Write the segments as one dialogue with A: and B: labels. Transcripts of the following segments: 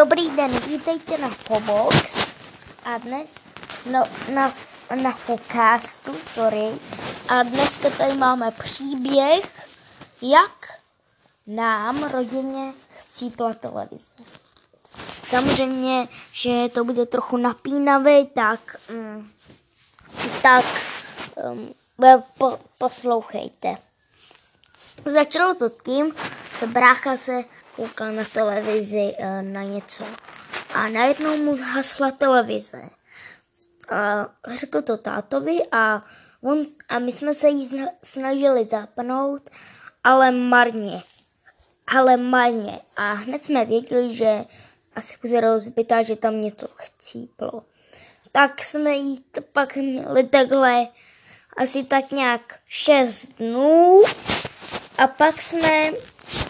A: Dobrý den, vítejte na Fobox a dnes no, na, na Focastu, sorry. A dneska tady máme příběh, jak nám rodině chcípla televize. Samozřejmě, že to bude trochu napínavý, tak, mm, tak um, po, poslouchejte. Začalo to tím, že brácha se koukal na televizi eh, na něco a najednou mu hasla televize. A řekl to tátovi a, on, a my jsme se jí snažili zapnout, ale marně. Ale marně. A hned jsme věděli, že asi bude rozbitá, že tam něco chcíplo. Tak jsme jí pak měli takhle asi tak nějak šest dnů a pak jsme,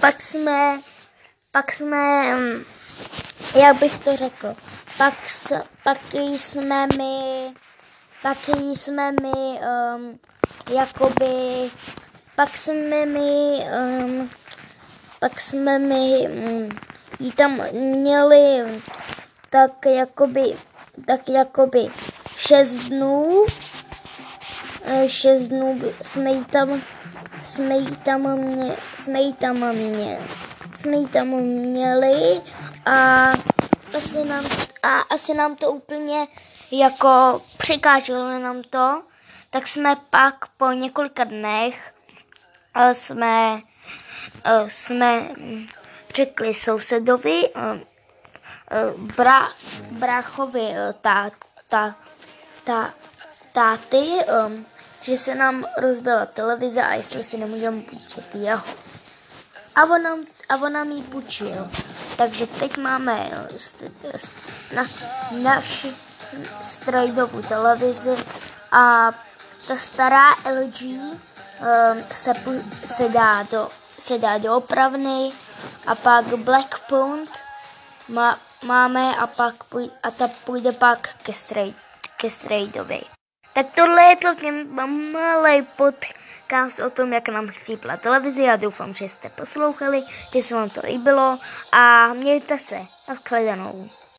A: pak jsme pak jsme, mm, jak bych to řekl, pak, pak jsme my, pak jsme my, um, jakoby, pak jsme my, um, pak jsme my um, jí tam měli tak jakoby, tak jakoby šest dnů, eh, šest dnů jsme jí tam, jsme jí tam mě, jsme jí tam měli jsme ji tam měli a asi nám, a asi nám to úplně jako přikáželo nám to, tak jsme pak po několika dnech eh, jsme, eh, jsme řekli sousedovi, eh, bra, bráchovi tá, tá, tá, táty, že se nám rozbila televize a jestli si nemůžeme půjčit jeho a on nám, a on nám ji půjčil. Takže teď máme st, st, na, naši strojdovou televizi a ta stará LG um, se, se, dá do, se dá do opravny a pak Blackpoint má, máme a pak půj, a ta půjde pak ke, stroj, ke strojdovi. Tak tohle je celkem malý pod podcast o tom, jak nám chcípla televizi. Já doufám, že jste poslouchali, že se vám to líbilo a mějte se. Naschledanou.